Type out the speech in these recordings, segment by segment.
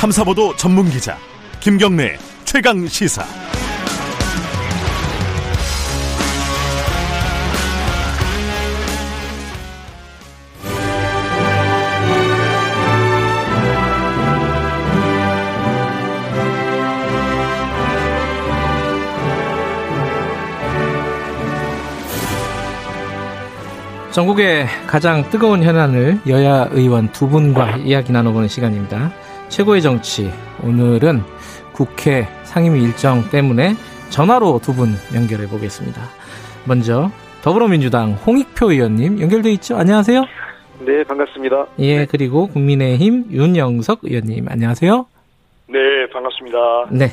탐사보도 전문 기자 김경래 최강 시사. 전국의 가장 뜨거운 현안을 여야 의원 두 분과 이야기 나눠보는 시간입니다. 최고의 정치. 오늘은 국회 상임위 일정 때문에 전화로 두 분 연결해 보겠습니다. 먼저 더불어민주당 홍익표 의원님 연결돼 있죠? 안녕하세요. 네, 반갑습니다. 예, 그리고 국민의힘 윤영석 의원님 안녕하세요. 네, 반갑습니다. 네.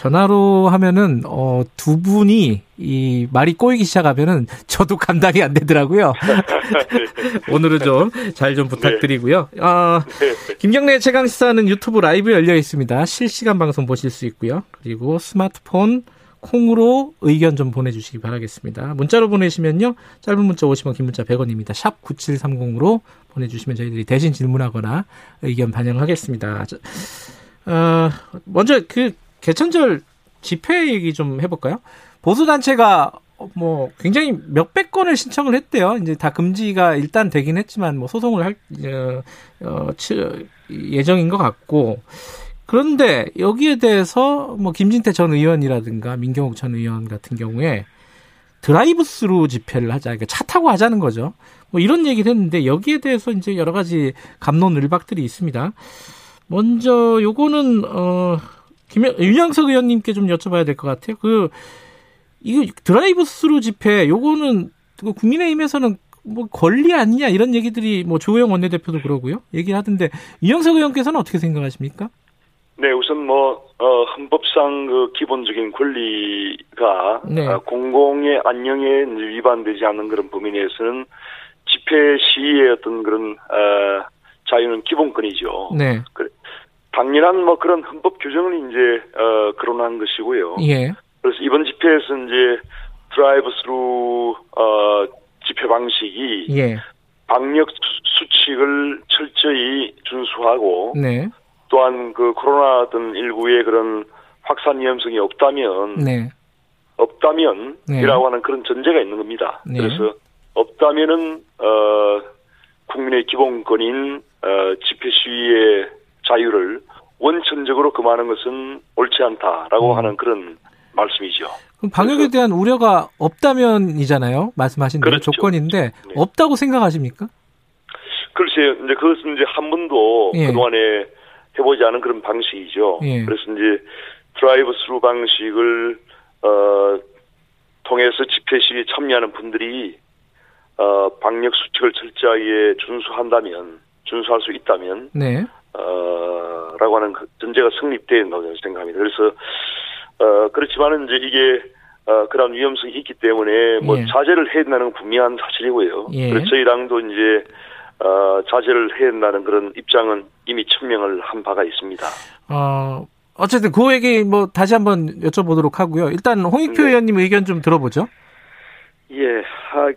전화로 하면은 어, 두 분이 이 말이 꼬이기 시작하면은 저도 감당이 안 되더라고요. 네. 오늘은 좀 잘좀 좀 부탁드리고요. 어, 김경래 최강 시사는 유튜브 라이브 열려 있습니다. 실시간 방송 보실 수 있고요. 그리고 스마트폰 콩으로 의견 좀 보내주시기 바라겠습니다. 문자로 보내시면요. 짧은 문자 50원, 긴 문자 100원입니다. 샵 9730으로 보내주시면 저희들이 대신 질문하거나 의견 반영하겠습니다. 어, 먼저 그 개천절 집회 얘기 좀 해볼까요? 보수 단체가 뭐 굉장히 몇백 건을 신청을 했대요. 이제 다 금지가 일단 되긴 했지만 뭐 소송을 할 어, 어, 예정인 것 같고 그런데 여기에 대해서 뭐 김진태 전 의원이라든가 민경욱 전 의원 같은 경우에 드라이브 스루 집회를 하자, 그러니까 차 타고 하자는 거죠. 뭐 이런 얘기를 했는데 여기에 대해서 이제 여러 가지 감론을박들이 있습니다. 먼저 요거는 어 김, 윤양석 의원님께 좀 여쭤봐야 될 것 같아요. 그, 이거 드라이브 스루 집회, 요거는 그 국민의힘에서는 뭐 권리 아니냐 이런 얘기들이 뭐 조호영 원내대표도 그러고요. 얘기를 하던데 윤영석 의원께서는 어떻게 생각하십니까? 네, 우선 뭐 어, 헌법상 그 기본적인 권리가 네. 어, 공공의 안녕에 위반되지 않는 그런 범위 내에서는 집회 시위의 어떤 그런 어, 자유는 기본권이죠. 네. 당연한 뭐 그런 헌법 규정을 이제 어 거론한 것이고요. 예. 그래서 이번 집회에서 이제 드라이브 스루 어 집회 방식이 예. 방역 수칙을 철저히 준수하고 네. 또한 그 코로나 일구의 그런 확산 위험성이 없다면 네. 없다면이라고 네. 하는 그런 전제가 있는 겁니다. 네. 그래서 없다면은 어 국민의 기본권인 어 집회 시위의 자유를 원천적으로 금하는 것은 옳지 않다라고 음. 하는 그런 말씀이죠. 그럼 방역에 대한 우려가 없다면이잖아요. 말씀하신 그렇죠. 조건인데 네. 없다고 생각하십니까? 글쎄요. 이제 그것은 이제 한 번도 예. 그동안에 해보지 않은 그런 방식이죠. 예. 그래서 이제 드라이브 스루 방식을 어 통해서 집회 시위에 참여하는 분들이 어 방역 수칙을 철저하게 준수한다면 준수할 수 있다면 네. 어, 라고 하는 그 전제가 성립된다고 생각합니다. 그래서, 어, 그렇지만은 이제 이게, 어, 그런 위험성이 있기 때문에 뭐 예. 자제를 해야 된다는 건 분명한 사실이고요. 예. 그래서 저희 당도 이제, 어, 자제를 해야 된다는 그런 입장은 이미 천명을 한 바가 있습니다. 어, 어쨌든 그 얘기 뭐 다시 한번 여쭤보도록 하고요. 일단 홍익표 네. 의원님 의견 좀 들어보죠. 예, 아,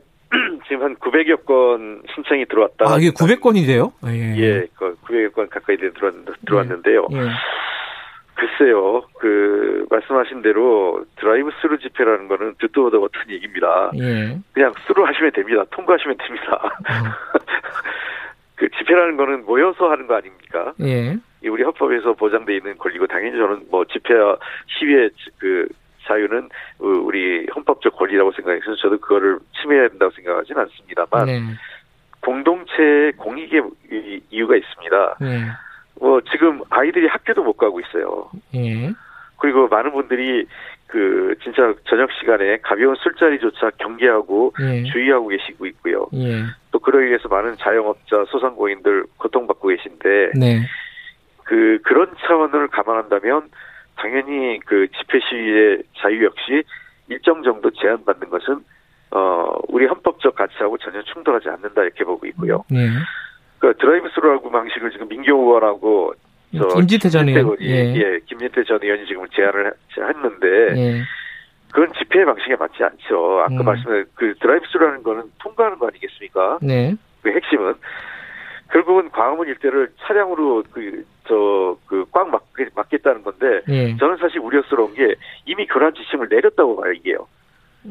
지금 한 900여 건 신청이 들어왔다. 아, 이게 900건이 돼요? 아, 예, 예 그 900여 건 가까이 들어왔는데요. 예. 예. 글쎄요, 그, 말씀하신 대로 드라이브 스루 집회라는 거는 듣도 보도 못한 얘기입니다. 예. 그냥 스루 하시면 됩니다. 통과하시면 됩니다. 어. 그 집회라는 거는 모여서 하는 거 아닙니까? 예. 우리 헌법에서 보장돼 있는 권리고 당연히 저는 뭐 집회와 시위의 그 자유는 우리 헌법적 권리라고 생각해서 저도 그거를 침해해야 된다고 생각하지는 않습니다만 네. 공동체의 공익의 이유가 있습니다. 네. 뭐 지금 아이들이 학교도 못 가고 있어요. 네. 그리고 많은 분들이 그 진짜 저녁 시간에 가벼운 술자리조차 경계하고 예. 주의하고 계시고 있고요. 예. 또 그로 인해서 많은 자영업자, 소상공인들 고통받고 계신데 네. 그 그런 차원을 감안한다면 당연히 그 집회 시위의 자유 역시 일정 정도 제한받는 것은 어 우리 헌법적 가치하고 전혀 충돌하지 않는다 이렇게 보고 있고요. 네. 그 드라이브 스루라고 방식을 지금 민경 의원하고 저 김진태 전 의원, 예. 예, 김진태 전 의원이 지금 제안을 했는데 예. 그건 집회 방식에 맞지 않죠. 아까 음. 말씀드린 그 드라이브 스루라는 거는 통과하는 거 아니겠습니까? 네. 그 핵심은 결국은 광화문 일대를 차량으로 그 저 그 꽉 막겠다는 건데 예. 저는 사실 우려스러운 게 이미 그러한 지침을 내렸다고 봐요 이게요.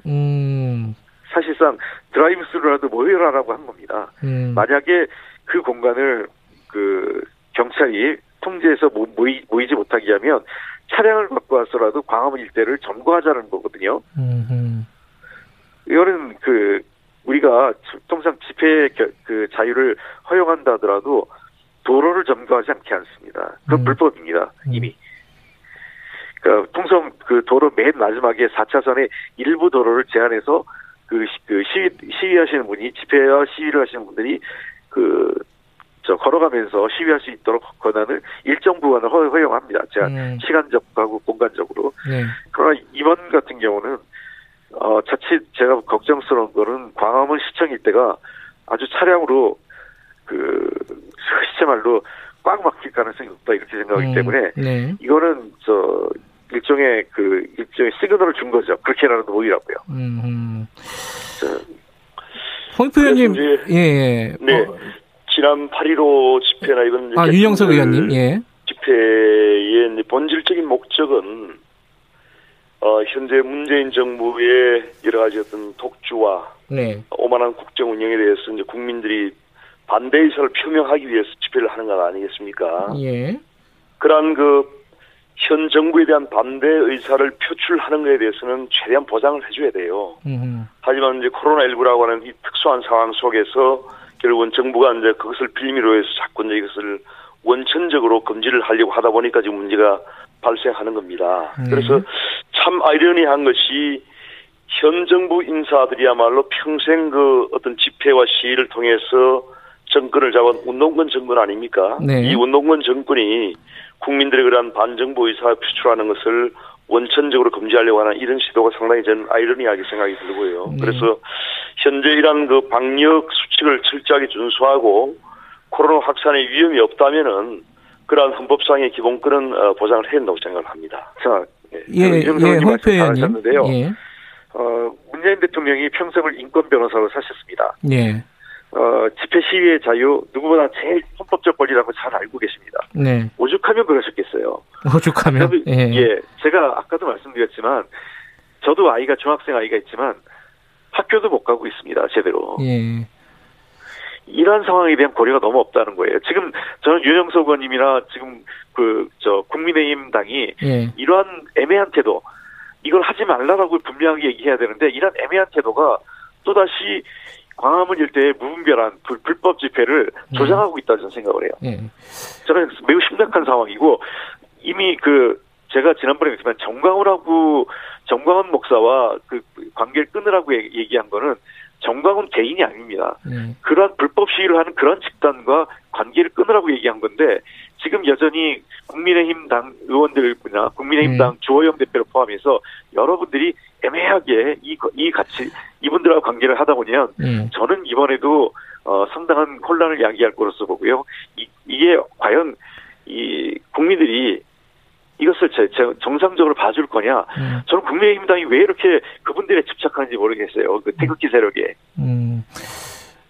음. 사실상 드라이브 스루라도 모여라라고 한 겁니다. 음. 만약에 그 공간을 그 경찰이 통제해서 모이, 모이지 못하게 하면 차량을 갖고 와서라도 광화문 일대를 점거하자는 거거든요. 음흠. 이거는 그 우리가 통상 집회 그 자유를 허용한다 하더라도 도로를 점거하지 않게 않습니다. 그건 음. 불법입니다. 음. 이미. 그러니까 통상 그 도로 맨 마지막에 4차선의 일부 도로를 제한해서 그, 그 시위, 시위하시는 분이 집회와 시위를 하시는 분들이 그, 저, 걸어가면서 시위할 수 있도록 권한을 일정 부분을 허, 용합니다 제가 음. 시간적하고 공간적으로. 네. 그러나 이번 같은 경우는 어, 자칫 제가 걱정스러운 거는 광화문 시청 일대가 아주 차량으로 그 시체말로 꽉 막힐 가능성이 높다 이렇게 생각하기 음, 때문에 네. 이거는 저 일종의 그 일종의 시그널을 준 거죠. 그렇게라도 보이라고요. 음. 홍익표 의원님, 예, 예. 네. 어. 지난 8.15 집회나 이건 아 윤영석 의원님, 예. 집회의 본질적인 목적은 어, 현재 문재인 정부의 여러 가지 어떤 독주와 네. 오만한 국정 운영에 대해서 이제 국민들이 반대 의사를 표명하기 위해서 집회를 하는 것 아니겠습니까? 예. 그러한 그 현 정부에 대한 반대 의사를 표출하는 것에 대해서는 최대한 보장을 해줘야 돼요. 음흠. 하지만 이제 코로나19라고 하는 이 특수한 상황 속에서 결국은 정부가 이제 그것을 빌미로 해서 자꾸 이제 이것을 원천적으로 금지를 하려고 하다 보니까 지금 문제가 발생하는 겁니다. 네. 그래서 참 아이러니한 것이 현 정부 인사들이야말로 평생 그 어떤 집회와 시위를 통해서 정권을 잡은 운동권 정권 아닙니까? 네. 이 운동권 정권이 국민들의 그러한 반정부 의사 표출하는 것을 원천적으로 금지하려고 하는 이런 시도가 상당히 저는 아이러니하게 생각이 들고요. 네. 그래서 현재 이런 그 방역 수칙을 철저하게 준수하고 코로나 확산의 위험이 없다면은 그러한 헌법상의 기본권은 어, 보장을 해야 된다고 생각을 합니다. 자, 예, 예, 예 홍표 의원님. 예. 어, 문재인 대통령이 평생을 인권 변호사로 사셨습니다. 예. 어, 집회 시위의 자유 누구보다 제일 헌법적 권리라고 잘 알고 계십니다. 네. 오죽하면 그러셨겠어요. 오죽하면 예. 예. 제가 아까도 말씀드렸지만 저도 아이가 중학생 아이가 있지만 학교도 못 가고 있습니다. 제대로. 예. 이러한 상황에 대한 고려가 너무 없다는 거예요. 지금 저는 윤영석 의원님이나 지금 그 저 국민의힘 당이 예. 이러한 애매한 태도 이걸 하지 말라라고 분명하게 얘기해야 되는데 이런 애매한 태도가 또다시 광화문 일대의 무분별한 불, 법 집회를 예. 조장하고 있다는 저는 생각을 해요. 예. 저는 매우 심각한 상황이고 이미 그 제가 지난번에 얘기했지만 정광훈하고 정광훈 목사와 그 관계를 끊으라고 얘기한 거는 정광훈 개인이 아닙니다. 네. 그러한 불법 시위를 하는 그런 집단과 관계를 끊으라고 얘기한 건데 지금 여전히 국민의힘 당 의원들이나 국민의힘 네. 당 주호영 대표를 포함해서 여러분들이 애매하게 이, 이 같이 이분들하고 관계를 하다 보면 네. 저는 이번에도 어, 상당한 혼란을 야기할 거로서 보고요. 이, 이게 과연 이 국민들이 이것을 제, 제 정상적으로 봐줄 거냐? 음. 저는 국민의힘당이 왜 이렇게 그분들에 집착하는지 모르겠어요. 그 태극기 세력에. 음.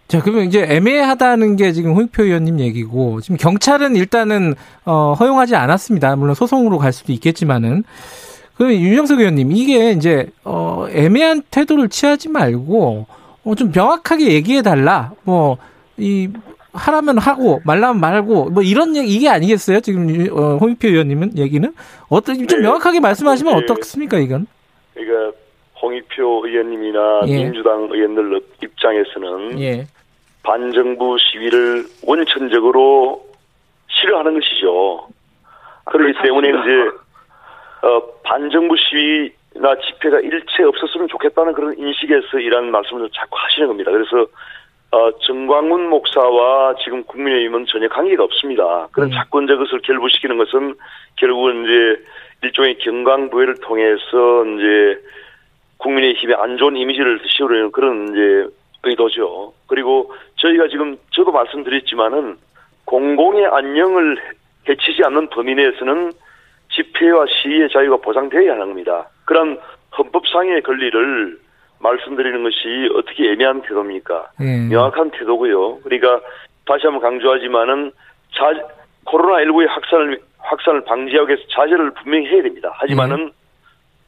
자, 그러면 이제 애매하다는 게 지금 홍익표 의원님 얘기고, 지금 경찰은 일단은, 어, 허용하지 않았습니다. 물론 소송으로 갈 수도 있겠지만은. 그럼 윤영석 의원님, 이게 이제, 어, 애매한 태도를 취하지 말고, 어, 좀 명확하게 얘기해달라. 뭐, 이, 하라면 하고 말라면 말고 뭐 이런 얘기 이게 아니겠어요? 지금 어, 홍익표 의원님은 얘기는 어떤 좀 네. 명확하게 말씀하시면 네. 어떻습니까 이건? 그러니까 홍익표 의원님이나 예. 민주당 의원들 입장에서는 예. 반정부 시위를 원천적으로 싫어하는 것이죠. 그렇기 아, 때문에 이제 어, 반정부 시위나 집회가 일체 없었으면 좋겠다는 그런 인식에서 이런 말씀을 자꾸 하시는 겁니다. 그래서 어, 정광훈 목사와 지금 국민의힘은 전혀 관계가 없습니다. 그런 음. 자권적 것을 결부시키는 것은 결국은 이제 일종의 경강부회를 통해서 이제 국민의힘의 안 좋은 이미지를 씌우려는 그런 이제 의도죠. 그리고 저희가 지금 저도 말씀드렸지만은 공공의 안녕을 해치지 않는 범위 내에서는 집회와 시위의 자유가 보장되어야 하는 겁니다. 그런 헌법상의 권리를 말씀드리는 것이 어떻게 애매한 태도입니까? 음. 명확한 태도고요. 그러니까 다시 한번 강조하지만은 자, 코로나19의 확산을 확산을 방지하기 위해서 자제를 분명히 해야 됩니다. 하지만은 음.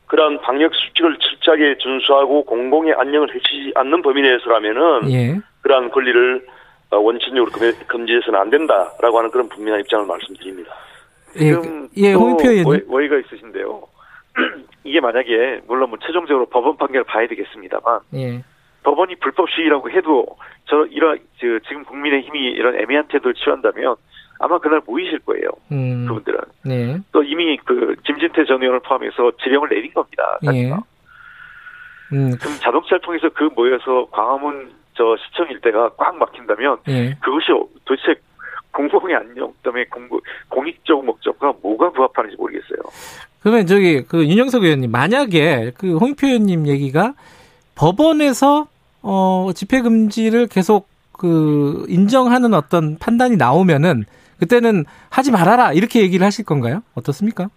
그러한 방역 수칙을 철저하게 준수하고 공공의 안녕을 해치지 않는 범위 내에서라면은 예. 그러한 권리를 어, 원천적으로 금지해서는 안 된다라고 하는 그런 분명한 입장을 말씀드립니다. 예, 지금 예, 홍표 의원님 워이가 있으신데요. 이게 만약에 물론 뭐 최종적으로 법원 판결을 봐야 되겠습니다만 예. 법원이 불법 시위라고 해도 저 이런 저, 지금 국민의힘이 이런 애매한 태도를 취한다면 아마 그날 모이실 거예요. 음. 그분들은. 네. 또 이미 그 김진태 전 의원을 포함해서 지령을 내린 겁니다. 예. 음. 그럼 자동차를 통해서 그 모여서 광화문 저 시청 일대가 꽉 막힌다면 예. 그것이 도대체 공공의 안녕, 그다음에 공공, 공익적 목적과 뭐가 부합하는지 모르겠어요. 그러면 저기 그 윤영석 의원님 만약에 그 홍표 의원님 얘기가 법원에서 어 집회 금지를 계속 그 인정하는 어떤 판단이 나오면은 그때는 하지 말아라 이렇게 얘기를 하실 건가요? 어떻습니까?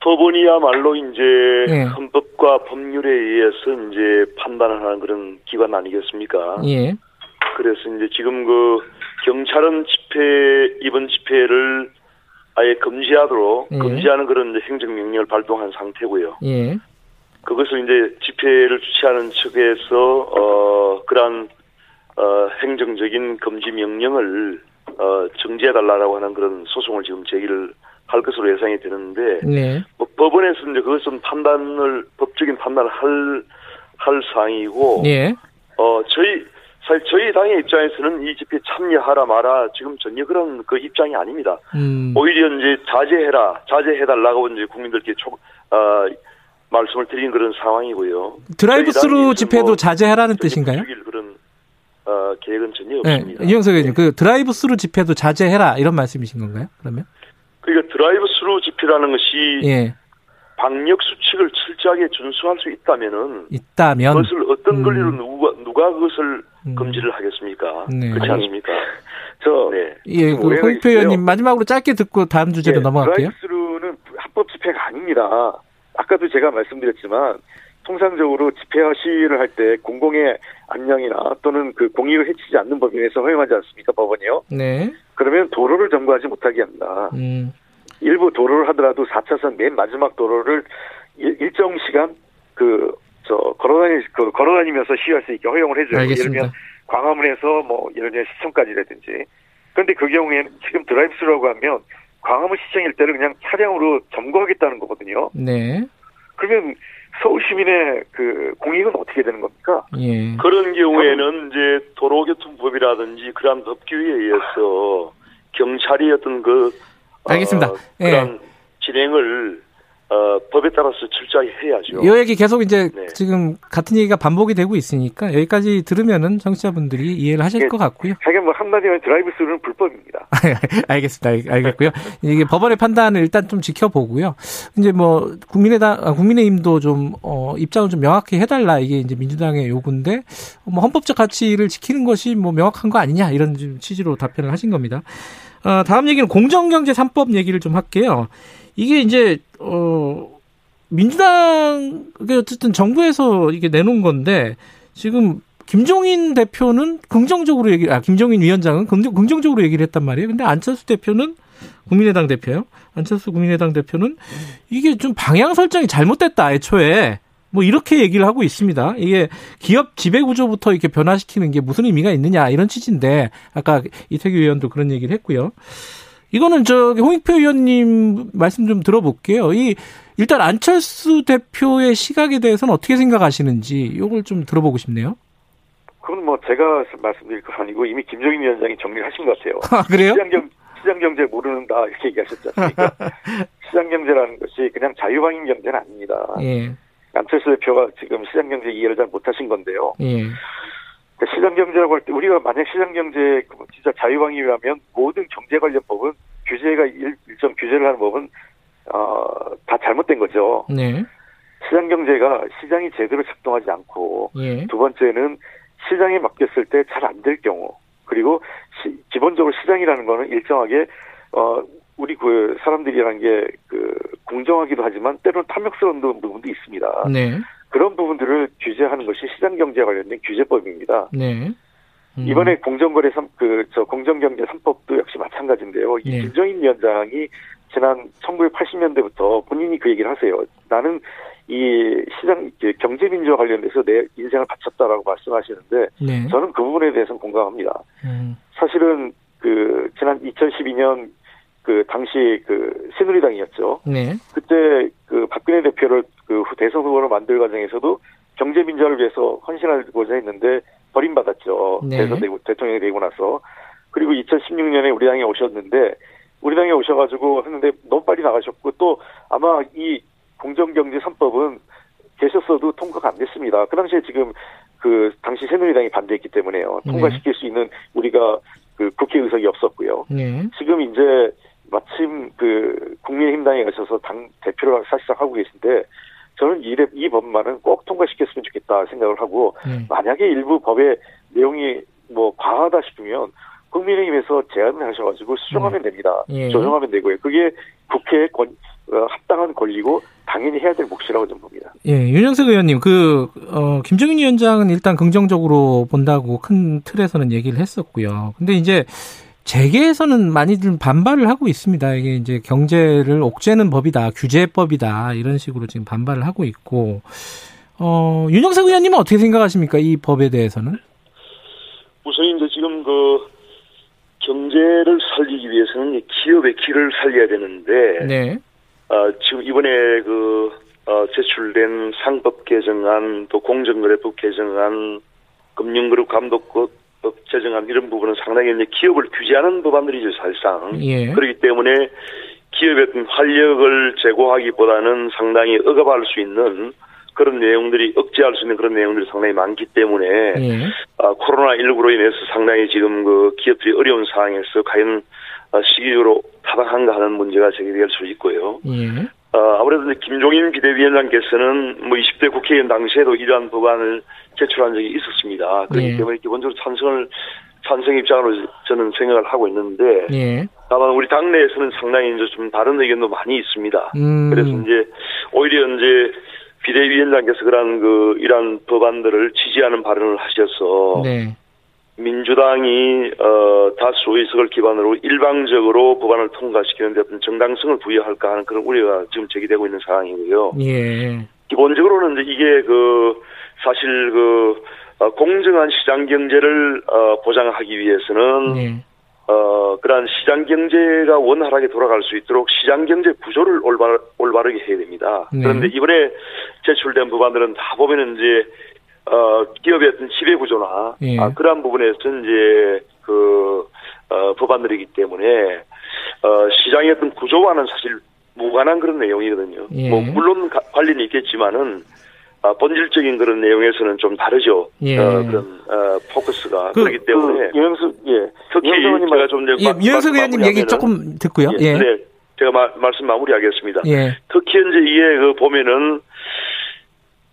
법원이야말로 이제 예. 헌법과 법률에 의해서 이제 판단을 하는 그런 기관 아니겠습니까? 예. 그래서 이제 지금 그 경찰은 집회 이번 집회를 아예 금지하도록 예. 금지하는 그런 행정명령을 발동한 상태고요. 예. 그것을 이제 집회를 주최하는 측에서 어 그러한 어 행정적인 금지 명령을 어 정지해 달라고 하는 그런 소송을 지금 제기를 할 것으로 예상이 되는데 네. 뭐 법원에서 이제 그것은 판단을 법적인 판단을 할 할 사항이고 네. 어 저희 사실 저희 당의 입장에서는 이 집회 참여하라 마라 지금 전혀 그런 그 입장이 아닙니다. 음. 오히려 이제 자제해라, 자제해달라고 이제 국민들께 초, 어, 말씀을 드린 그런 상황이고요. 드라이브스루 집회도 뭐 자제하라는 뜻인가요? 그런 어, 계획은 전혀 네. 없습니다. 이영석 의원님, 그 드라이브스루 집회도 자제해라 이런 말씀이신 건가요? 그러면? 그러니까 드라이브스루 집회라는 것이 예. 방역 수칙을 철저하게 준수할 수 있다면은 있다면 그것을 어떤 권리로 음. 누가 누가 그것을 음. 금지를 하겠습니까? 네. 그렇지 않습니까? 저 네. 예, 그 홍표 의원님 마지막으로 짧게 듣고 다음 주제로 네, 넘어갈게요. 드라이브스루는 합법 집회가 아닙니다. 아까도 제가 말씀드렸지만 통상적으로 집회와 시위를 할 때 공공의 안녕이나 또는 그 공익을 해치지 않는 법에 의해서 허용하지 않습니까 법원이요? 네. 그러면 도로를 점거하지 못하게 합니다. 음. 일부 도로를 하더라도 4차선 맨 마지막 도로를 일정 시간 그 저 걸어다니 그 걸어다니면서 시위할 수 있게 허용을 해줘요. 알겠습니다. 예를 들면 광화문에서 뭐 예를 들면 시청까지라든지. 그런데 그 경우에는 지금 드라이브스루라고 하면 광화문 시청 일대를 그냥 차량으로 점거하겠다는 거거든요. 네. 그러면 서울 시민의 그 공익은 어떻게 되는 겁니까? 예. 그런 경우에는 이제 도로교통법이라든지 그러한 법규에 의해서 경찰이 어떤 그 알겠습니다. 어, 그런 예. 진행을 어, 법에 따라서 철저하게 해야죠. 이 얘기 계속 이제 네. 지금 같은 얘기가 반복이 되고 있으니까 여기까지 들으면은 청취자분들이 이해를 하실 예, 것 같고요. 자기가 뭐 한마디면 드라이브 스루는 불법입니다. 알겠습니다. 알 겠고요. 이게 법원의 판단을 일단 좀 지켜보고요. 이제 뭐 국민의당, 아, 국민의힘도 좀 어, 입장을 좀 명확히 해달라 이게 이제 민주당의 요구인데 뭐 헌법적 가치를 지키는 것이 뭐 명확한 거 아니냐 이런 취지로 답변을 하신 겁니다. 어, 다음 얘기는 공정경제 3법 얘기를 좀 할게요. 이게 이제 어 민주당 어쨌든 정부에서 이게 내놓은 건데 지금 김종인 대표는 긍정적으로 얘기, 아 김종인 위원장은 긍정, 긍정적으로 얘기를 했단 말이에요. 근데 안철수 대표는 국민의당 대표요. 안철수 국민의당 대표는 이게 좀 방향 설정이 잘못됐다 애초에 뭐 이렇게 얘기를 하고 있습니다. 이게 기업 지배 구조부터 이렇게 변화시키는 게 무슨 의미가 있느냐 이런 취지인데 아까 이태규 의원도 그런 얘기를 했고요. 이거는 저기 홍익표 의원님 말씀 좀 들어볼게요. 이 일단 안철수 대표의 시각에 대해서는 어떻게 생각하시는지 이걸 좀 들어보고 싶네요. 그건 뭐 제가 말씀드릴 건 아니고 이미 김종인 위원장이 정리를 하신 것 같아요. 아, 그래요? 시장경, 시장경제 모르는다 이렇게 얘기하셨지 않습니까? 시장경제라는 것이 그냥 자유방임 경제는 아닙니다. 예. 안철수 대표가 지금 시장경제 이해를 잘 못하신 건데요. 예. 그러니까 시장경제라고 할 때 우리가 만약 시장경제 진짜 자유방임이라면 모든 경제 관련 법은 규제가 일, 정 규제를 하는 법은 어, 다 잘못된 거죠. 네. 시장 경제가 시장이 제대로 작동하지 않고 예. 두 번째는 시장에 맡겼을 때 잘 안 될 경우 그리고 시, 기본적으로 시장이라는 거는 일정하게 어 우리 그 사람들이라는 게 그 공정하기도 하지만 때로는 탐욕스러운 부분도 있습니다. 네. 그런 부분들을 규제하는 것이 시장 경제 관련된 규제법입니다. 네. 음. 이번에 공정거래 3, 그, 저, 공정경제 3법도 역시 마찬가지인데요. 이 네. 김정인 위원장이 지난 1980년대부터 본인이 그 얘기를 하세요. 나는 이 시장 경제민주화 관련돼서 내 인생을 바쳤다라고 말씀하시는데 네. 저는 그 부분에 대해서는 공감합니다. 음. 사실은 그 지난 2012년 그 당시 그 새누리당이었죠. 네. 그때 그 박근혜 대표를 그 대선 후보로 만들 과정에서도 경제 민주화를 위해서 헌신하고자 했는데 버림받았죠. 네. 대선 되고 대통령이 되고 나서 그리고 2016년에 우리 당에 오셨는데 우리 당에 오셔가지고 했는데 너무 빨리 나가셨고 또 아마 이 공정경제 3법은 계셨어도 통과가 안 됐습니다. 그 당시에 지금 그 당시 새누리당이 반대했기 때문에요. 네. 통과시킬 수 있는 우리가 그 국회 의석이 없었고요. 네. 지금 이제 마침 그 국민의힘당에 가셔서 당 대표를 사실상 하고 계신데 저는 이, 이 법만은 꼭 통과시켰으면 좋겠다 생각을 하고 네. 만약에 일부 법의 내용이 뭐 과하다 싶으면 국민의힘에서 제안을 하셔가지고 수정하면 네. 됩니다. 예. 조정하면 되고요. 그게 국회의 권, 어, 합당한 권리고 당연히 해야 될 몫이라고 좀 봅니다. 예, 윤영석 의원님, 그, 어, 김정인 위원장은 일단 긍정적으로 본다고 큰 틀에서는 얘기를 했었고요. 근데 이제 재계에서는 많이들 반발을 하고 있습니다. 이게 이제 경제를 옥죄는 법이다, 규제법이다, 이런 식으로 지금 반발을 하고 있고, 어, 윤영석 의원님은 어떻게 생각하십니까? 이 법에 대해서는? 우선 이제 지금 그, 경제를 살리기 위해서는 기업의 길을 살려야 되는데, 네. 어, 지금 이번에 그 어, 제출된 상법 개정안 또 공정거래법 개정안 금융그룹 감독 법 제정안 이런 부분은 상당히 이제 기업을 규제하는 법안들이죠 사실상 예. 그렇기 때문에 기업의 활력을 제고하기보다는 상당히 억압할 수 있는 그런 내용들이 억제할 수 있는 그런 내용들이 상당히 많기 때문에 예. 아, 코로나 19로 인해서 상당히 지금 그 기업들이 어려운 상황에서 과연 어, 시기적으로 타당한가 하는 문제가 제기될 수 있고요. 예. 어, 아무래도 김종인 비대위원장께서는 뭐 20대 국회의원 당시에도 이러한 법안을 제출한 적이 있었습니다. 그렇기 예. 때문에 기본적으로 찬성을 찬성 입장으로 저는 생각을 하고 있는데 예. 다만 우리 당내에서는 상당히 이제 좀 다른 의견도 많이 있습니다. 음. 그래서 이제 오히려 이제 비대위원장께서 그런 그 이러한 법안들을 지지하는 발언을 하셔서 네. 민주당이 어, 다수 의석을 기반으로 일방적으로 법안을 통과시키는데 어떤 정당성을 부여할까 하는 그런 우려가 지금 제기되고 있는 상황이고요. 예. 기본적으로는 이제 이게 그 사실 그 어, 공정한 시장 경제를 어, 보장하기 위해서는 예. 어, 그러한 시장 경제가 원활하게 돌아갈 수 있도록 시장 경제 구조를 올바, 올바르게 해야 됩니다. 네. 그런데 이번에 제출된 법안들은 다 보면은 이제 어, 기업의 어떤 지배 구조나 예. 아, 그러한 부분에서 이제 그 어, 법안들이기 때문에 어, 시장의 어떤 구조와는 사실 무관한 그런 내용이거든요. 예. 뭐 물론 가, 관련이 있겠지만은 아, 본질적인 그런 내용에서는 좀 다르죠. 예. 어, 그런 어, 포커스가 그, 그렇기 때문에 그, 이명수 예 특히 제가 좀 이제 예, 이명수 의원님 얘기 조금 듣고요. 예. 예. 네, 제가 마, 말씀 마무리하겠습니다. 예. 특히 이제 이게 그 보면은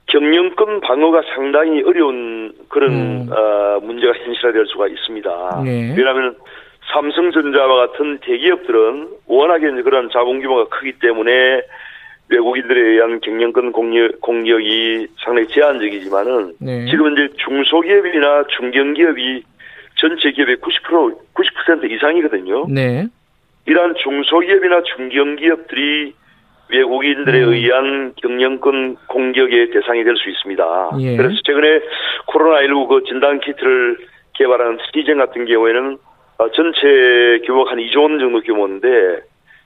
경영권 방어가 상당히 어려운 그런 음. 어, 문제가 현실화될 수가 있습니다. 네. 왜냐하면 삼성전자와 같은 대기업들은 워낙에 그런 자본 규모가 크기 때문에 외국인들에 의한 경영권 공격, 공격이 상당히 제한적이지만은 네. 지금 이제 중소기업이나 중견기업이 전체 기업의 90% 90% 이상이거든요. 네. 이러한 중소기업이나 중견기업들이 외국인들에 음. 의한 경영권 공격의 대상이 될 수 있습니다. 예. 그래서 최근에 코로나19 그 진단 키트를 개발한 시젠 같은 경우에는 어, 전체 규모가 한 2조 원 정도 규모인데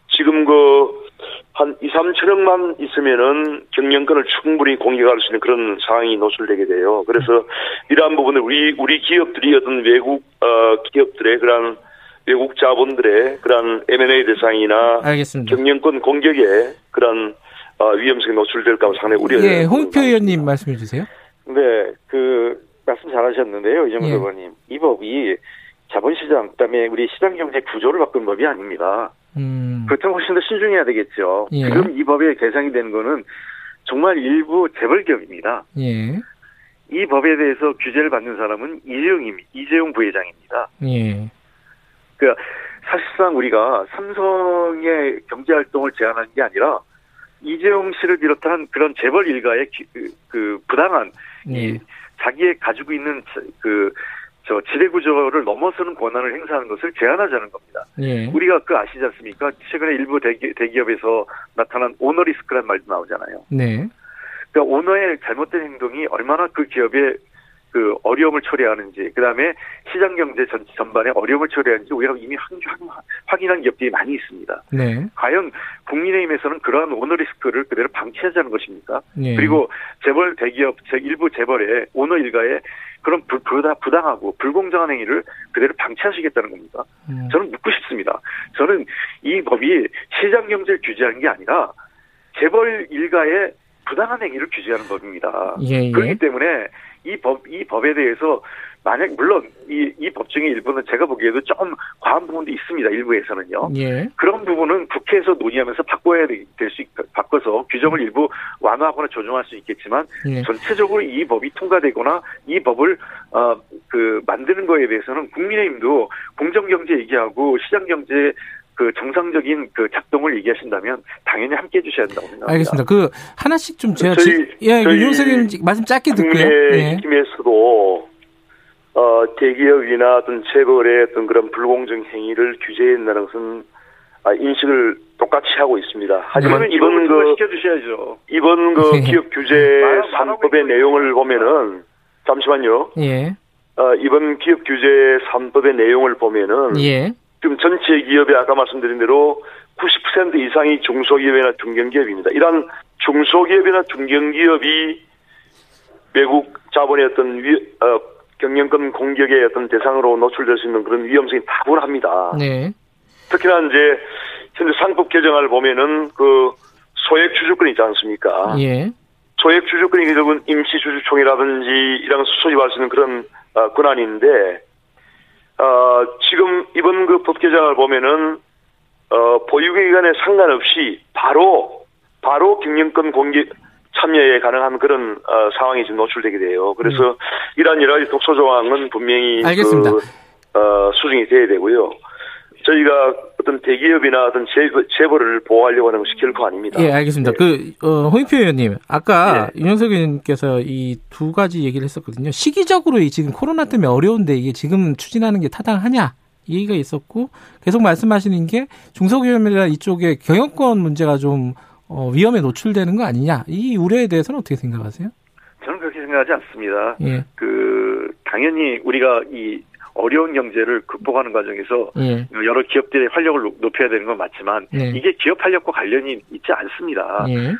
지금 그 한 2, 3천억만 있으면은 경영권을 충분히 공격할 수 있는 그런 상황이 노출되게 돼요. 그래서 이러한 부분을 우리 우리 기업들이 어떤 외국 어 기업들의 그런 외국 자본들의 그런 M&A 대상이나 알겠습니다. 경영권 공격에 그런 어, 위험성이 노출될까 봐 상당히 우려가 예, 홍표 의원님 말씀해 주세요. 네, 그 말씀 잘하셨는데요, 이정도 예. 의원님. 이 법이 자본시장 그다음에 우리 시장 경제 구조를 바꾼 법이 아닙니다. 음. 그렇다면 훨씬 더 신중해야 되겠죠. 예. 지금 이 법에 개상이 되는 거는 정말 일부 재벌기업입니다. 예. 이 법에 대해서 규제를 받는 사람은 이재용이 이재용 부회장입니다. 예. 그 사실상 우리가 삼성의 경제 활동을 제한하는 게 아니라 이재용 씨를 비롯한 그런 재벌 일가의 그, 그 부당한 네. 이 자기의 가지고 있는 그 저 지배 구조를 넘어서는 권한을 행사하는 것을 제한하자는 겁니다. 예. 우리가 그 아시지 않습니까? 최근에 일부 대기, 대기업에서 나타난 오너 리스크란 말도 나오잖아요. 네. 그러니까 오너의 잘못된 행동이 얼마나 그 기업의 그 어려움을 초래하는지, 그 다음에 시장 경제 전, 전반에 어려움을 초래하는지 우리가 이미 확인한 기업들이 많이 있습니다. 네. 과연 국민의힘에서는 그러한 오너 리스크를 그대로 방치하자는 것입니까? 네. 그리고 재벌 대기업, 일부 재벌의 오너 일가에 그런 부, 부당, 하고 불공정한 행위를 그대로 방치하시겠다는 겁니까? 음. 저는 묻고 싶습니다. 저는 이 법이 시장 경제를 규제하는 게 아니라 재벌 일가의 부당한 행위를 규제하는 법입니다. 예, 예. 그렇기 때문에 이 법, 이 법에 대해서 만약 물론 이, 이 법 중에 일부는 제가 보기에도 좀 과한 부분도 있습니다. 일부에서는요. 예. 그런 부분은 국회에서 논의하면서 바꿔야 될 수 바꿔서 규정을 일부 완화하거나 조정할 수 있겠지만 예. 전체적으로 이 법이 통과되거나 이 법을 어 그 만드는 거에 대해서는 국민의힘도 공정경제 얘기하고 시장경제 그 정상적인 그 작동을 얘기하신다면 당연히 함께 해주셔야 된다고 생각합니다. 알겠습니다. 그 하나씩 좀 제가 저희, 지, 예, 윤영석 의원 말씀 짧게 듣고요. 예. 힘에서도 어, 대기업이나 어떤 재벌의 어떤 그런 불공정 행위를 규제한다는 것은 아, 인식을 똑같이 하고 있습니다. 하지만 네. 이번 그 시켜주셔야죠. 이번 그 예. 기업 규제 3법의 내용을 보면은 잠시만요. 예. 어, 이번 기업 규제 3법의 내용을 보면은 예. 지금 전체 기업의 아까 말씀드린 대로 90% 이상이 중소기업이나 중견기업입니다. 이러한 중소기업이나 중견기업이 외국 자본의 어떤 위, 어, 경영권 공격의 어떤 대상으로 노출될 수 있는 그런 위험성이 다분합니다. 네. 특히나 이제 현재 상법 개정을 보면은 그 소액 주주권 있지 않습니까? 예. 소액 주주권이 결국은 임시 주주총이라든지 이런 소집할 수 있는 그런 어, 권한인데 어, 지금 이번 그 법 개정을 보면은 어, 보유기간에 상관없이 바로 바로 경영권 공개 참여에 가능한 그런 어, 상황이 지금 노출되게 돼요. 그래서 음. 이러한 여러 가지 독소 조항은 분명히 알겠습니다. 그, 어, 수정이 돼야 되고요. 저희가 어떤 대기업이나 어떤 재벌을 보호하려고 하는 것이 결코 아닙니다. 예, 알겠습니다. 네. 그 어, 홍익표 의원님, 아까 네. 윤영석 의원님께서 이 두 가지 얘기를 했었거든요. 시기적으로 지금 코로나 때문에 어려운데 이게 지금 추진하는 게 타당하냐? 이 얘기가 있었고 계속 말씀하시는 게 중소기업이나 이쪽에 경영권 문제가 좀 어, 위험에 노출되는 거 아니냐? 이 우려에 대해서는 어떻게 생각하세요? 저는 그렇게 생각하지 않습니다. 예. 그 당연히 우리가 이 어려운 경제를 극복하는 과정에서 예. 여러 기업들의 활력을 높여야 되는 건 맞지만 예. 이게 기업 활력과 관련이 있지 않습니다. 예.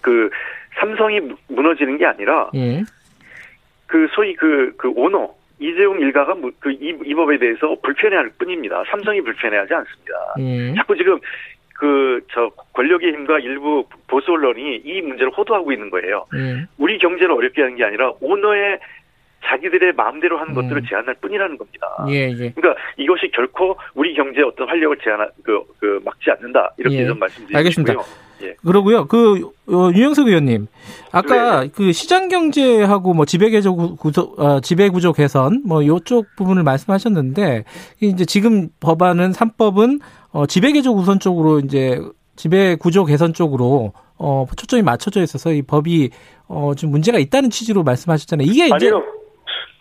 그 삼성이 무너지는 게 아니라 예. 그 소위 그, 그 오너 이재용 일가가 그이 이 법에 대해서 불편해할 뿐입니다. 삼성이 불편해하지 않습니다. 예. 자꾸 지금 그저 권력의 힘과 일부 보수 언론이 이 문제를 호도하고 있는 거예요. 음. 우리 경제를 어렵게 하는 게 아니라 오너의 자기들의 마음대로 하는 음. 것들을 제한할 뿐이라는 겁니다. 예, 예. 그러니까 이것이 결코 우리 경제의 어떤 활력을 제한 그, 그 막지 않는다 이렇게 예. 좀 말씀드리고요. 알겠습니다. 예. 그러고요. 그 어, 유영석 의원님, 아까 네. 그 시장 경제하고 뭐 지배 구조 구조 어, 지배 구조 개선 뭐 이쪽 부분을 말씀하셨는데 이제 지금 법안은 3법은 어, 지배 개조 우선 쪽으로 이제 지배 구조 개선 쪽으로 어, 초점이 맞춰져 있어서 이 법이 어, 좀 문제가 있다는 취지로 말씀하셨잖아요. 이게 이제 아니요.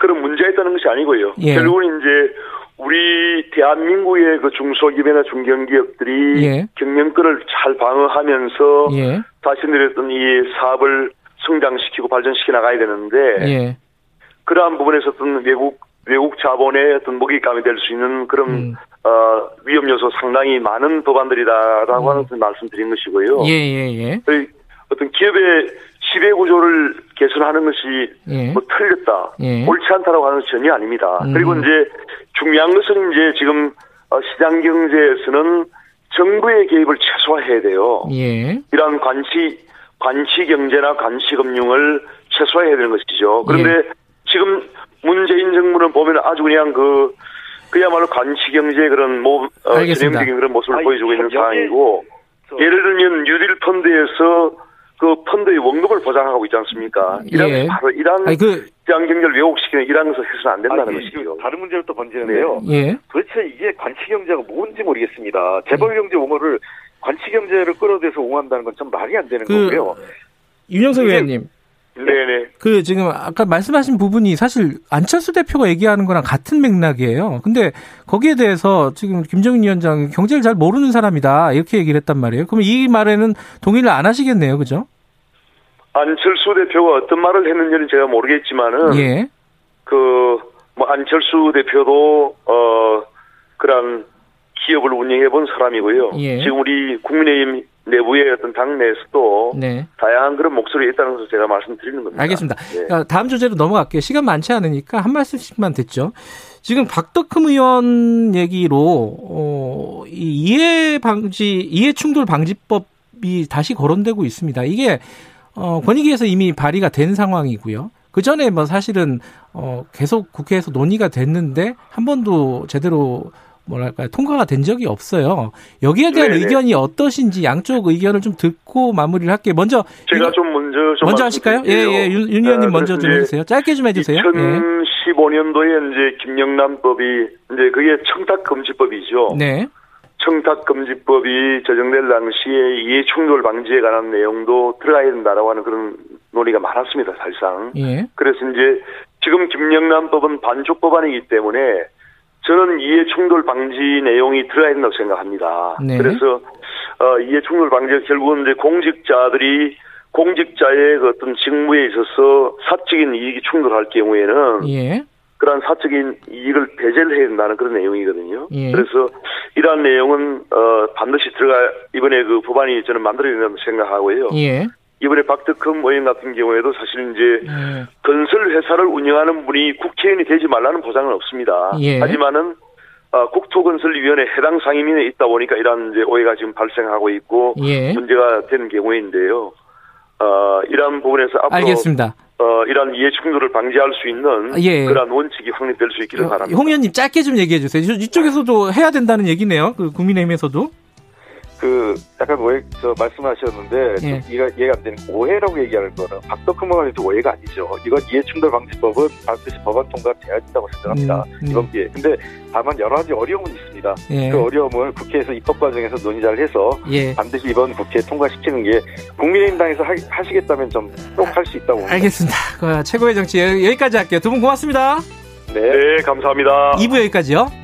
그런 문제가 있다는 것이 아니고요. 예. 결국은 이제 우리 대한민국의 그 중소기업이나 중견기업들이 예. 경영권을 잘 방어하면서 예. 자신들의 어떤 이 사업을 성장시키고 발전시켜 나가야 되는데 예. 그러한 부분에서 어떤 외국 외국 자본의 어떤 먹잇감이 될 수 있는 그런 음. 어, 위험 요소 상당히 많은 법안들이다라고 음. 하는 말씀드린 것이고요. 예 예예. 예, 예. 어떤 기업의 지배 구조를 개선하는 것이 예. 뭐 틀렸다, 예. 옳지 않다라고 하는 것이 전혀 아닙니다. 음. 그리고 이제 중요한 것은 이제 지금 어, 시장 경제에서는 정부의 개입을 최소화해야 돼요. 예. 이러한 관시 관시 경제나 관시 금융을 최소화해야 되는 것이죠. 그런데 예. 지금 문재인 정부는 보면 아주 그냥 그 그야말로 관시 경제의 그런 모 어, 진행적인 그런 모습을 아니, 보여주고 있는 상황이고 예를 들면 뉴딜 펀드에서 그 펀드의 원금을 보장하고 있지 않습니까? 이런 예. 바로 이런 그 시장 경제를 왜곡시키는 이런 것을 해서는 안 된다는 아니, 것이죠. 다른 문제를 또 번지는데요. 네. 예. 도대체 이게 관치 경제가 뭔지 모르겠습니다. 재벌 경제 옹호를 관치 경제를 끌어대서 옹호한다는 건좀 말이 안 되는 그, 거고요. 윤영석 의원님. 네네. 그 지금 아까 말씀하신 부분이 사실 안철수 대표가 얘기하는 거랑 같은 맥락이에요. 근데 거기에 대해서 지금 김정인 위원장 경제를 잘 모르는 사람이다 이렇게 얘기를 했단 말이에요. 그럼 이 말에는 동의를 안 하시겠네요, 그죠? 안철수 대표가 어떤 말을 했는지는 제가 모르겠지만은 예. 그뭐 안철수 대표도 어 그런 기업을 운영해 본 사람이고요. 예. 지금 우리 국민의힘 내부의 어떤 당 내에서도 네. 다양한 그런 목소리가 있다는 것을 제가 말씀드리는 겁니다. 알겠습니다. 네. 다음 주제로 넘어갈게요. 시간 많지 않으니까 한 말씀씩만 듣죠. 지금 박덕흠 의원 얘기로 어, 이해 방지 이해 충돌 방지법이 다시 거론되고 있습니다. 이게 어, 권익위에서 이미 발의가 된 상황이고요. 그 전에 뭐 사실은 어, 계속 국회에서 논의가 됐는데 한 번도 제대로 뭐랄까 통과가 된 적이 없어요. 여기에 대한 네네. 의견이 어떠신지 양쪽 의견을 좀 듣고 마무리를 할게요. 먼저 제가 좀 먼저 좀 먼저 하실까요? 예, 예, 윤, 윤 의원님 아, 먼저 좀 해주세요. 짧게 좀 해주세요. 2015년도에 이제 김영남법이 이제 그게 청탁 금지법이죠. 네. 청탁금지법이 제정될 당시에 이해충돌 방지에 관한 내용도 들어가야 된다라고 하는 그런 논의가 많았습니다, 사실상. 예. 그래서 이제 지금 김영남법은 반쪽 법안이기 때문에 저는 이해 충돌 방지 내용이 들어야 된다고 생각합니다. 네. 그래서 어, 이해 충돌 방지가 결국은 이제 공직자들이 공직자의 그 어떤 직무에 있어서 사적인 이익이 충돌할 경우에는 예. 그러한 사적인 이익을 배제를 해야 된다는 그런 내용이거든요. 예. 그래서 이러한 내용은 어, 반드시 들어가 이번에 그 법안이 저는 만들어야 된다고 생각하고요. 예. 이번에 박덕흠 의원 같은 경우에도 사실 이제 예. 건설 회사를 운영하는 분이 국회의원이 되지 말라는 보장은 없습니다. 예. 하지만은 어, 국토건설위원회 해당 상임위에 있다 보니까 이러한 이제 오해가 지금 발생하고 있고 예. 문제가 되는 경우인데요. 어, 이러한 부분에서 앞으로 알겠습니다. 어, 이러한 이해 충돌을 방지할 수 있는 예. 그러한 원칙이 확립될 수 있기를 바랍니다. 홍 의원님 짧게 좀 얘기해 주세요. 이쪽에서도 해야 된다는 얘기네요. 그 국민의힘에서도. 그 약간 오해 저 말씀하셨는데 예. 이해가 이해가 안 되는 오해라고 얘기하는 거는 박덕흠 의원에도 오해가 아니죠. 이건 이해충돌 방지법은 반드시 법안 통과돼야 된다고 생각합니다. 음, 음. 이번 기회. 근데 다만 여러 가지 어려움은 있습니다. 예. 그 어려움을 국회에서 입법 과정에서 논의를 해서 예. 반드시 이번 국회에 통과시키는 게 국민의힘당에서 하, 시겠다면 좀 꼭 할 수 있다고 봅니다. 알겠습니다. 그 최고의 정치 여기까지 할게요. 두 분 고맙습니다. 네, 네 감사합니다. 2부 여기까지요.